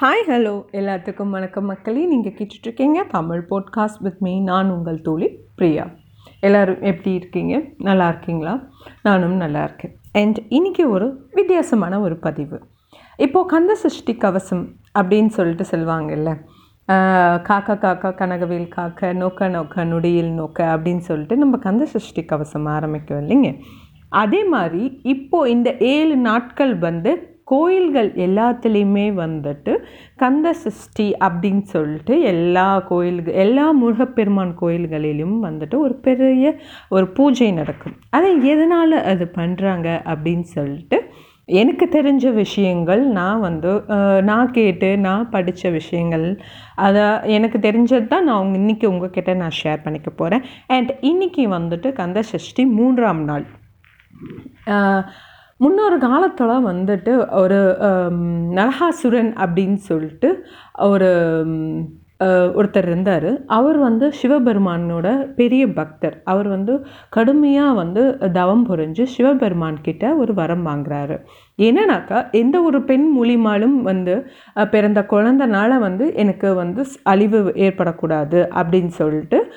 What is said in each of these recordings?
Hi hello எல்லாத்துக்கும் வணக்கம் மக்களே. நீங்கள் கேட்டுட்ருக்கீங்க தமிழ் போட்காஸ்ட் வித் மீ நான் உங்கள் தோழி பிரியா. எல்லோரும் எப்படி இருக்கீங்க? நல்லா இருக்கீங்களா? நானும் நல்லா இருக்கேன். அண்ட் இன்றைக்கி ஒரு வித்தியாசமான ஒரு பதிவு. இப்போது கந்த சஷ்டி கவசம் அப்படின்னு சொல்லிட்டு சொல்லுவாங்கல்ல. காக்கா காக்கா கனகவேல் காக்க நோக்க நோக்க நொடியில் நோக்க அப்படின்னு சொல்லிட்டு நம்ம கந்த சஷ்டி கவசம் ஆரம்பிக்கும் இல்லைங்க. அதே மாதிரி இப்போது இந்த ஏழு நாட்கள் வந்து கோயில்கள் எல்லாத்துலேயுமே வந்துட்டு கந்த சஷ்டி அப்படின்னு சொல்லிட்டு எல்லா கோயில்கள் எல்லா முருகப்பெருமான் கோயில்களிலும் வந்துட்டு ஒரு பெரிய ஒரு பூஜை நடக்கும். அதை எதனால் அது பண்ணுறாங்க அப்படின்னு சொல்லிட்டு எனக்கு தெரிஞ்ச விஷயங்கள் நான் வந்து நான் கேட்டு நான் படித்த விஷயங்கள் அதை எனக்கு தெரிஞ்சது தான் நான் உங்க இன்றைக்கி உங்ககிட்ட நான் ஷேர் பண்ணிக்க போகிறேன் அண்ட் இன்றைக்கி வந்துட்டு கந்த சஷ்டி மூன்றாம் நாள். முன்னொரு காலத்தில் வந்துட்டு ஒரு நரகாசுரன் அப்படின்னு சொல்லிட்டு ஒரு ஒருத்தர் இருந்தார். அவர் வந்து சிவபெருமானோட பெரிய பக்தர். அவர் வந்து கடுமையாக வந்து தவம் புரிஞ்சு சிவபெருமான் கிட்ட ஒரு வரம் வாங்குறாரு. என்னன்னாக்கா எந்த ஒரு பெண் மூலியமாலும் வந்து பிறந்த குழந்தனால வந்து எனக்கு வந்து ஸ்- அழிவு ஏற்படக்கூடாது அப்படின்னு சொல்லிட்டு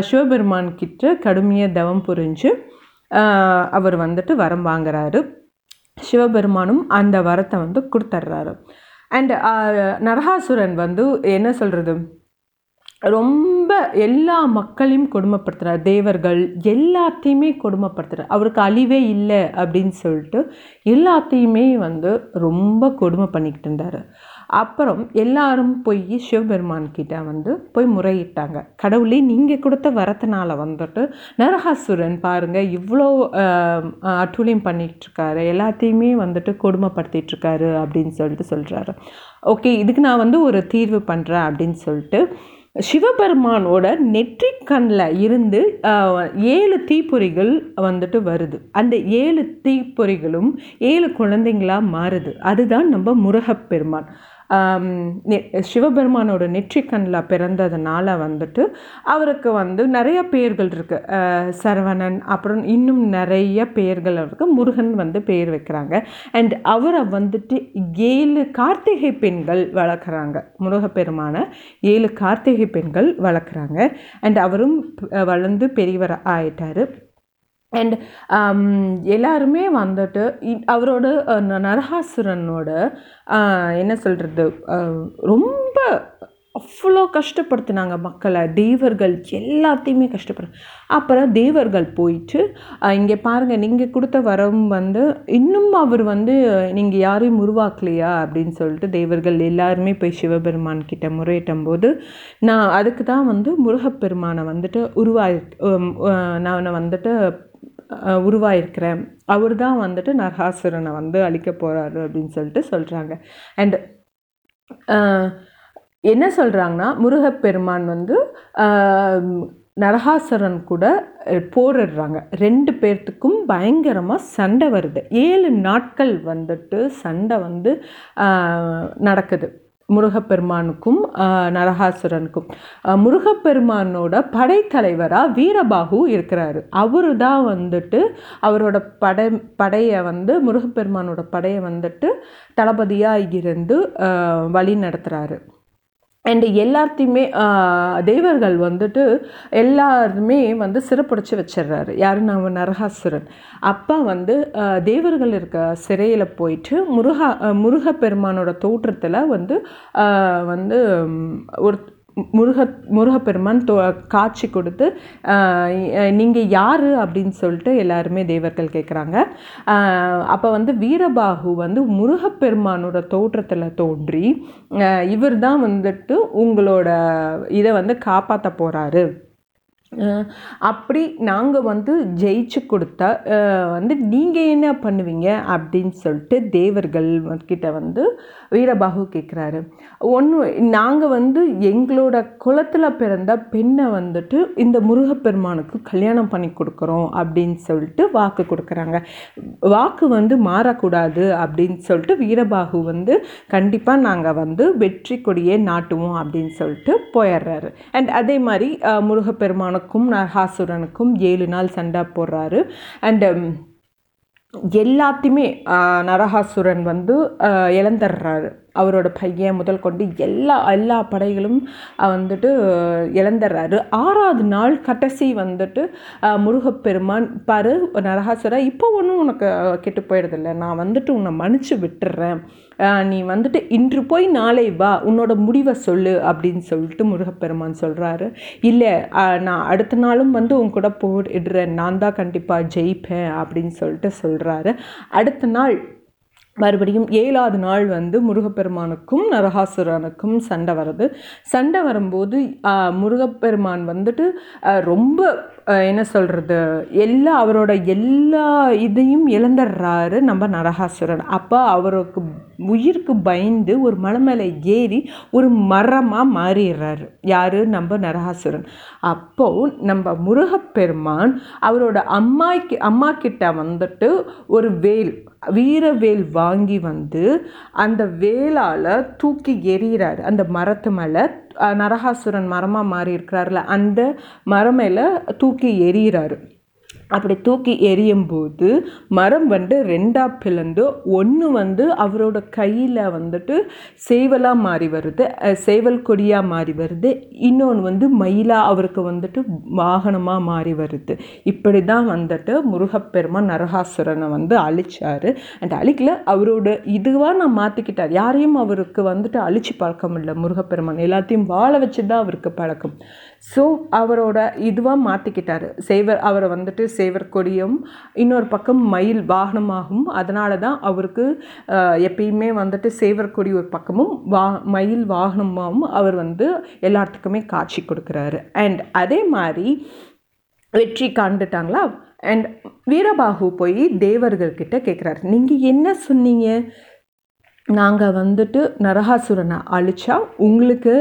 சிவபெருமான் கிட்ட கடுமையாக தவம் புரிஞ்சு அவர் வந்துட்டு வரம் வாங்குறாரு. சிவபெருமானும் அந்த வரத்தை வந்து கொடுத்துட்றாரு அண்ட் நரகாசுரன் வந்து என்ன சொல்கிறது ரொம்ப எல்லா மக்களையும் கொடுமைப்படுத்துகிறார் தேவர்கள் எல்லாத்தையுமே கொடுமைப்படுத்துகிறார் அவருக்கு அழிவே இல்லை அப்படின்னு சொல்லிட்டு எல்லாத்தையுமே வந்து ரொம்ப கொடுமை பண்ணிக்கிட்டு இருந்தார். அப்புறம் எல்லாரும் போய் சிவபெருமான்கிட்ட வந்து போய் முறையிட்டாங்க. கடவுளே நீங்கள் கொடுத்த வரத்தினால வந்துட்டு நரகாசுரன் பாருங்கள் இவ்வளோ அட்டூழியம் பண்ணிகிட்ருக்காரு எல்லாத்தையுமே வந்துட்டு கொடுமைப்படுத்திகிட்ருக்காரு அப்படின்னு சொல்லிட்டு சொல்கிறாரு ஓகே இதுக்கு நான் வந்து ஒரு தீர்வு பண்ணுறேன் அப்படின்னு சொல்லிட்டு சிவபெருமானோட நெற்றி கண்ணில் இருந்து ஏழு தீப்பொறிகள் வந்துட்டு வருது. அந்த ஏழு தீப்பொறிகளும் ஏழு குழந்தைங்களா மாறுது. அதுதான் நம்ம முருகப்பெருமான். சிவபெருமானோட நெற்றிக்கண்ணில் பிறந்ததுனால வந்துட்டு அவருக்கு வந்து நிறைய பெயர்கள் இருக்குது சரவணன் அப்புறம் இன்னும் நிறைய பெயர்கள் இருக்குது முருகன் வந்து பெயர் வைக்கிறாங்க. அண்ட் அவரை வந்துட்டு ஏழு கார்த்திகை பெண்கள் வளர்க்குறாங்க. முருகப்பெருமான ஏழு கார்த்திகை பெண்கள் வளர்க்குறாங்க. அண்ட் அவரும் வளர்ந்து பெரியவர் ஆயிட்டார் அண்ட் um, எல்லாருமே வந்துட்டு இ- அவரோட ந- நரகாசுரனோட என்ன சொல்கிறது ரொம்ப அவ்வளோ கஷ்டப்படுத்தினாங்க மக்களை. தேவர்கள் எல்லாத்தையுமே கஷ்டப்படு அப்புறம் தேவர்கள் போயிட்டு இங்கே பாருங்கள் நீங்கள் கொடுத்த வரம் வந்து இன்னும் அவர் வந்து நீங்கள் யாரையும் உருவாக்கலையா? அப்படின்னு சொல்லிட்டு தேவர்கள் எல்லாருமே போய் சிவபெருமான் கிட்ட முறையிட்டும் போது நான் அதுக்கு தான் வந்து முருகப்பெருமானை வந்துட்டு உருவா நான் வந்துட்டு உருவாயிருக்கிற உருவாயிருக்கிறேன். அவர் தான் வந்துட்டு நரகாசுரனை வந்து அழிக்க போகிறாரு அப்படின்னு சொல்லிட்டு சொல்கிறாங்க அண்ட் என்ன சொல்கிறாங்கன்னா முருகப்பெருமான் வந்து நரகாசுரன் கூட போரிடுறாங்க. ரெண்டு பேர்த்துக்கும் பயங்கரமாக சண்டை வருது. ஏழு நாட்கள் வந்துட்டு சண்டை வந்து நடக்குது. முருகப்பெருமானுக்கும் நரகாசுரனுக்கும். முருகப்பெருமானோட படைத்தலைவராக வீரபாகு இருக்கிறாரு. அவரு தான் வந்துட்டு அவரோட படை படையை வந்து முருகப்பெருமானோட படையை வந்துட்டு தளபதியாக இருந்து வழி நடத்துகிறாரு அண்டு எல்லாத்தையுமே தேவர்கள் வந்துட்டு எல்லாருமே வந்து சிறப்புடைச்சு வச்சிடுறாரு யார் நம்ம நரகாசுரன்? அப்பா வந்து தேவர்கள் இருக்க சிறையில் போயிட்டு முருகா முருகப்பெருமானோட தோற்றத்தில் வந்து வந்து ஒரு முருக முருகப்பெருமான் தோ காட்சி கொடுத்து நீங்கள் யார் அப்படின்னு சொல்லிட்டு எல்லாருமே தேவர்கள் கேட்குறாங்க அப்போ வந்து வீரபாகு வந்து முருகப்பெருமானோட தோற்றத்தில் தோன்றி இவர் தான் வந்துட்டு உங்களோட இதை வந்து காப்பாற்ற போகிறாரு அப்படி நாங்கள் வந்து ஜெயிச்சு கொடுத்தா வந்து நீங்கள் என்ன பண்ணுவீங்க அப்படின்னு சொல்லிட்டு தேவர்கள் கிட்ட வந்து வீரபாகு கேட்குறாரு ஒன்று நாங்கள் வந்து எங்களோட குளத்தில் பிறந்த பெண்ணை வந்துட்டு இந்த முருகப்பெருமானுக்கு கல்யாணம் பண்ணி கொடுக்குறோம் அப்படின்னு சொல்லிட்டு வாக்கு கொடுக்குறாங்க. வாக்கு வந்து மாறக்கூடாது அப்படின்னு சொல்லிட்டு வீரபாகு வந்து கண்டிப்பாக நாங்கள் வந்து வெற்றி கொடியே நாட்டுவோம் அப்படின்னு சொல்லிட்டு போயிடுறாரு. அண்ட் அதே மாதிரி முருகப்பெருமானுக்கு முருகப்பெருமானுக்கும் நரகாசுரனுக்கும் ஏழு நாள் சண்டை போடுறாரு. அண்டு um, எல்லாத்தையுமே நரகாசுரன் வந்து இழந்துடுறாரு. அவரோட பையன் முதல் கொண்டு எல்லா எல்லா படைகளும் வந்துட்டு இழந்துடுறாரு. ஆறாவது நாள் கடைசி வந்துட்டு முருகப்பெருமான் பாரு நரகாசுரா இப்போ ஒன்றும் உனக்கு கெட்டு போயிடுதில்ல நான் வந்துட்டு உன்னை மன்னிச்சு விட்டுறேன். நீ வந்துட்டு இன்று போய் நாளை வா உன்னோட முடிவை சொல்லு அப்படின்னு சொல்லிட்டு முருகப்பெருமான் சொல்கிறாரு இல்லை நான் அடுத்த நாளும் வந்து உன் கூட போடுறேன் நான் தான் கண்டிப்பாக ஜெயிப்பேன் அப்படின்னு சொல்லிட்டு சொல்கிறாரு அடுத்த நாள் மறுபடியும் ஏழாவது நாள் வந்து முருகப்பெருமானுக்கும் நரகாசுரனுக்கும் சண்டை வருது. சண்டை வரும்போது முருகப்பெருமான் வந்துட்டு ரொம்ப என்ன சொல்கிறது எல்லா அவரோட எல்லா இதையும் இழந்துடுறாரு நம்ம நரகாசுரன். அப்போ அவருக்கு உயிருக்கு பயந்து ஒரு மலை மேலே ஏறி ஒரு மரமாக மாறிடுறாரு. யார்? நம்ம நரகாசுரன். அப்போது நம்ம முருகப்பெருமான் அவரோட அம்மாக்கு அம்மா கிட்ட வந்துட்டு ஒரு வேல் வீரவேல் வாங்கி வந்து அந்த வேலால் தூக்கி எறிகிறாரு அந்த மரத்து மேலே நரகாசுரன் மரமாக மாறி இருக்கிறார்ல அந்த மரம் மேலே தூக்கி எறிகிறாரு அப்படி தூக்கி எறியும் போது மரம் வந்து ரெண்டாக பிளந்து ஒன்று வந்து அவரோட கையில் வந்துட்டு சேவலாக மாறி வருது சேவல் கொடியாக மாறி வருது இன்னொன்று வந்து மயிலாக அவருக்கு வந்துட்டு வாகனமாக மாறி வருது. இப்படி தான் வந்துட்டு முருகப்பெருமான் நரகாசுரனை வந்து அழிச்சார். அண்ட் அழிக்கல அவரோட இதுவாக நான் மாற்றிக்கிட்டார் யாரையும் அவருக்கு வந்துட்டு அழிச்சு பழக்கம் இல்லை முருகப்பெருமான். எல்லாத்தையும் வாழ வச்சு தான் அவருக்கு பழக்கம். ஸோ அவரோட இதுவாக மாற்றிக்கிட்டார் சேவர் அவரை வந்துட்டு சேவர் கொடியும் இன்னொரு பக்கம் மயில் வாகனமாகும். அதனால தான் அவருக்கு எப்பயுமே வந்துட்டு சேவர் கொடி ஒரு பக்கமும் வா மயில் வாகனமாகவும் அவர் வந்து எல்லாத்துக்குமே காட்சி கொடுக்குறாரு. அண்ட் அதே மாதிரி வெற்றி காண்டுட்டாங்களா அண்ட் வீரபாகு போய் தேவர்கள்கிட்ட கேட்குறாரு நீங்கள் என்ன சொன்னீங்க? நாங்கள் வந்துட்டு நரகாசுரனை அழிச்சா உங்களுக்கு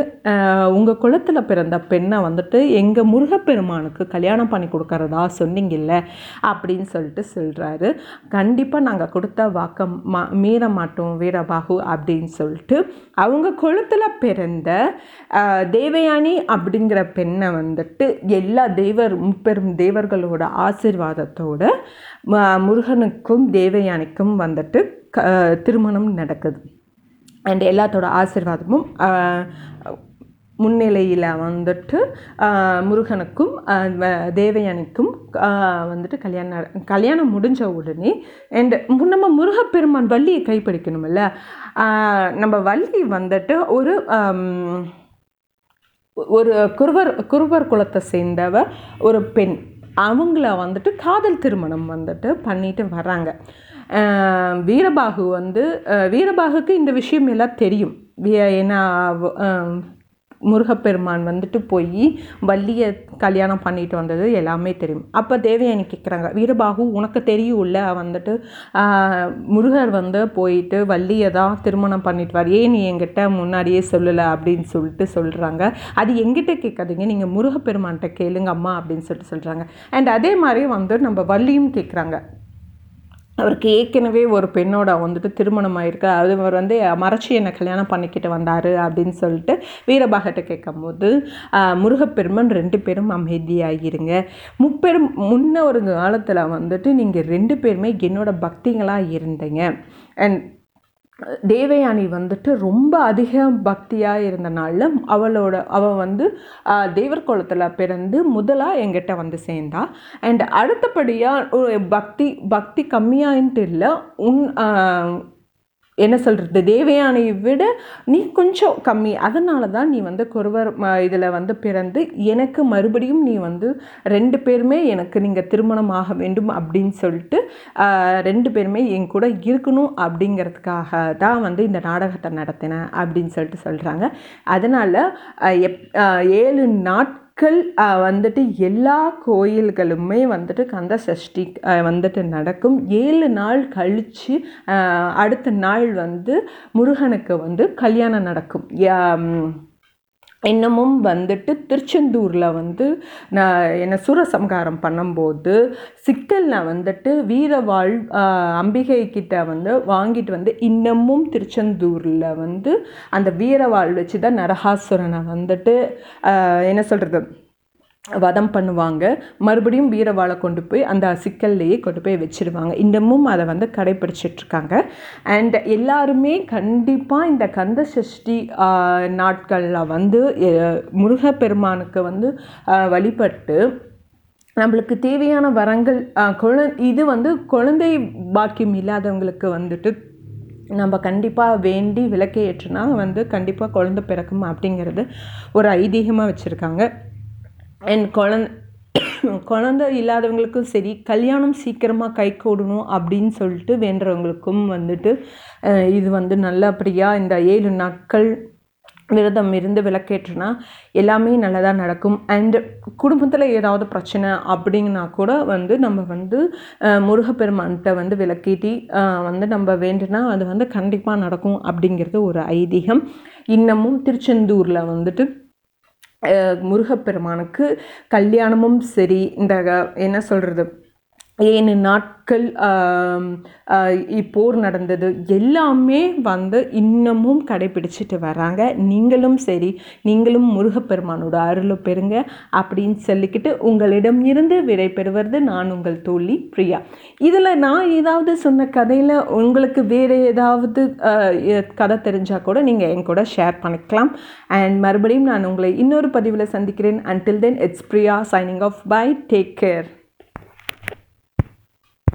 உங்கள் குலத்தில் பிறந்த பெண்ணை வந்துட்டு எங்கள் முருகப்பெருமானுக்கு கல்யாணம் பண்ணி கொடுக்கறதா சொன்னீங்கல்ல அப்படின்னு சொல்லிட்டு சொல்கிறாரு கண்டிப்பாக நாங்கள் கொடுத்த வாக்கம் மா மீற மாட்டோம் வீரபாகு அப்படின்னு சொல்லிட்டு அவங்க குலத்தில் பிறந்த தேவயானி அப்படிங்கிற பெண்ணை வந்துட்டு எல்லா தேவர் முப்பெரும் தேவர்களோட ஆசிர்வாதத்தோடு ம- முருகனுக்கும் தேவயானிக்கும் வந்துட்டு க திருமணம் நடக்குது. அண்ட் எல்லாத்தோட ஆசீர்வாதமும் முன்னிலையில் வந்துட்டு முருகனுக்கும் தேவயானிக்கும் வந்துட்டு கல்யாணம் நட- கல்யாணம் முடிஞ்ச உடனே அண்ட் நம்ம முருகப்பெருமான் வள்ளியை கைப்பிடிக்கணுமில்ல? நம்ம வள்ளி வந்துட்டு ஒரு ஒரு குருவர் குருவர் குலத்தை சேர்ந்தவ ஒரு பெண். அவங்கள வந்துட்டு காதல் திருமணம் வந்துட்டு பண்ணிட்டு வர்றாங்க வீரபாகு வந்து வீரபாகுக்கு இந்த விஷயம் எல்லாம் தெரியும். ஏன்னா முருகப்பெருமான் வந்துட்டு போய் வள்ளியை கல்யாணம் பண்ணிட்டு வந்தது எல்லாமே தெரியும். அப்போ தேவயானி கேட்குறாங்க வீரபாகு உனக்கு தெரியும்ல? வந்துட்டு முருகர் வந்து போயிட்டு வள்ளியை தான் திருமணம் பண்ணிட்டு வார் ஏன் நீ என்கிட்ட முன்னாடியே சொல்லலை? அப்படின்னு சொல்லிட்டு சொல்கிறாங்க அது எங்கிட்ட கேட்காதீங்க நீங்கள் முருகப்பெருமான்கிட்ட கேளுங்க அம்மா அப்படின்னு சொல்லிட்டு சொல்கிறாங்க அண்ட் அதே மாதிரி வந்து நம்ம வள்ளியும் கேட்குறாங்க அவருக்கு ஏற்கனவே ஒரு பெண்ணோட வந்துட்டு திருமணம் ஆயிருக்கு. அது அவர் வந்து மறைச்சி என்னை கல்யாணம் பண்ணிக்கிட்டு வந்தார் அப்படின்னு சொல்லிட்டு வீரபாகட்ட கேட்கும்போது முருகப்பெருமன் ரெண்டு பேரும் அமைதியாகிருங்க முப்பெரும் முன்ன ஒரு காலத்தில் வந்துட்டு நீங்கள் ரெண்டு பேருமே என்னோட பக்திங்களாக இருந்தீங்க. அண்ட் தேவயானி வந்துட்டு ரொம்ப அதிக பக்தியாக இருந்தனால அவளோட அவள் வந்து தேவர் குளத்தில் பிறந்து முதலாக எங்கிட்ட வந்து சேர்ந்தா. அண்ட் அடுத்தபடியாக பக்தி பக்தி கம்மியாயின்ட்டு இல்லை. உன் என்ன சொல்கிறது தேவயானியை விட நீ கொஞ்சம் கம்மி. அதனால தான் நீ வந்து குருவர் இதில் வந்து பிறந்து எனக்கு மறுபடியும் நீ வந்து ரெண்டு பேருமே எனக்கு நீங்கள் திருமணம் ஆக வேண்டும் அப்படின்னு சொல்லிட்டு ரெண்டு பேருமே என் கூட இருக்கணும் அப்படிங்கிறதுக்காக தான் வந்து இந்த நாடகத்தை நடத்தினேன் அப்படின்னு சொல்லிட்டு சொல்கிறாங்க அதனால் எப் ஏழு நாட் மக்கள் வந்துட்டு எல்லா கோயில்களுமே வந்துட்டு கந்த சஷ்டி வந்துட்டு நடக்கும். ஏழு நாள் கழித்து அடுத்த நாள் வந்து முருகனுக்கு வந்து கல்யாணம் நடக்கும். இன்னமும் வந்துட்டு திருச்செந்தூரில் வந்து நான் என்னை சூரசம்காரம் பண்ணும்போது சிக்கலில் வந்துட்டு வீரவாழ் அம்பிகை கிட்ட வந்து வாங்கிட்டு வந்து இன்னமும் திருச்செந்தூரில் வந்து அந்த வீரவாள் வச்சு தான் நரகாசுரனை வந்துட்டு என்ன சொல்கிறது வதம் பண்ணுவாங்க. மறுபடியும் வீரவாளை கொண்டு போய் அந்த சிக்கல்லையே கொண்டு போய் வச்சிருவாங்க. இன்னமும் அதை வந்து கடைப்பிடிச்சிட்ருக்காங்க. அண்ட் எல்லாருமே கண்டிப்பாக இந்த கந்த சஷ்டி நாட்களில் வந்து முருகப்பெருமானுக்கு வந்து வழிபட்டு நம்மளுக்கு தேவையான வரங்கள் குழ இது வந்து குழந்தை பாக்கியம் இல்லாதவங்களுக்கு வந்துட்டு நம்ம கண்டிப்பாக வேண்டி விளக்கேற்றுனா வந்து கண்டிப்பாக குழந்தை பிறக்கும் அப்படிங்கிறது ஒரு ஐதீகமாக வச்சுருக்காங்க. அண்ட் குழந்த குழந்தை இல்லாதவங்களுக்கும் சரி கல்யாணம் சீக்கிரமாக கை கூடணும் அப்படின்னு சொல்லிட்டு வேண்டுறவங்களுக்கும் வந்துட்டு இது வந்து நல்லபடியாக இந்த ஏழு நாட்கள் விரதம் இருந்து விளக்கேற்றுனா எல்லாமே நல்லதாக நடக்கும். அண்டு குடும்பத்தில் ஏதாவது பிரச்சனை அப்படின்னா கூட வந்து நம்ம வந்து முருகப்பெருமான்கிட்ட வந்து விளக்கேற்றி வந்து நம்ம வேண்டுனா அது வந்து கண்டிப்பாக நடக்கும் அப்படிங்கிறது ஒரு ஐதீகம். இன்னமும் திருச்செந்தூரில் வந்துட்டு முருகப்பெருமானுக்கு கல்யாணமும் சரி இந்த என்ன சொல்கிறது ஏழு நாட்கள் இப்போர் நடந்தது எல்லாமே வந்து இன்னமும் கடைபிடிச்சிட்டு வராங்க. நீங்களும் சரி நீங்களும் முருகப்பெருமானோட அருளை பெறுங்க அப்படின்னு சொல்லிக்கிட்டு உங்களிடம் இருந்து விடை பெறுவது நான் உங்கள் தோழி பிரியா. இதில் நான் ஏதாவது சொன்ன கதையில் உங்களுக்கு வேறு ஏதாவது கதை தெரிஞ்சால் கூட நீங்கள் என் கூட ஷேர் பண்ணிக்கலாம். அண்ட் மறுபடியும் நான் உங்களை இன்னொரு பதிவில் சந்திக்கிறேன். Until then it's Priya signing off bye take care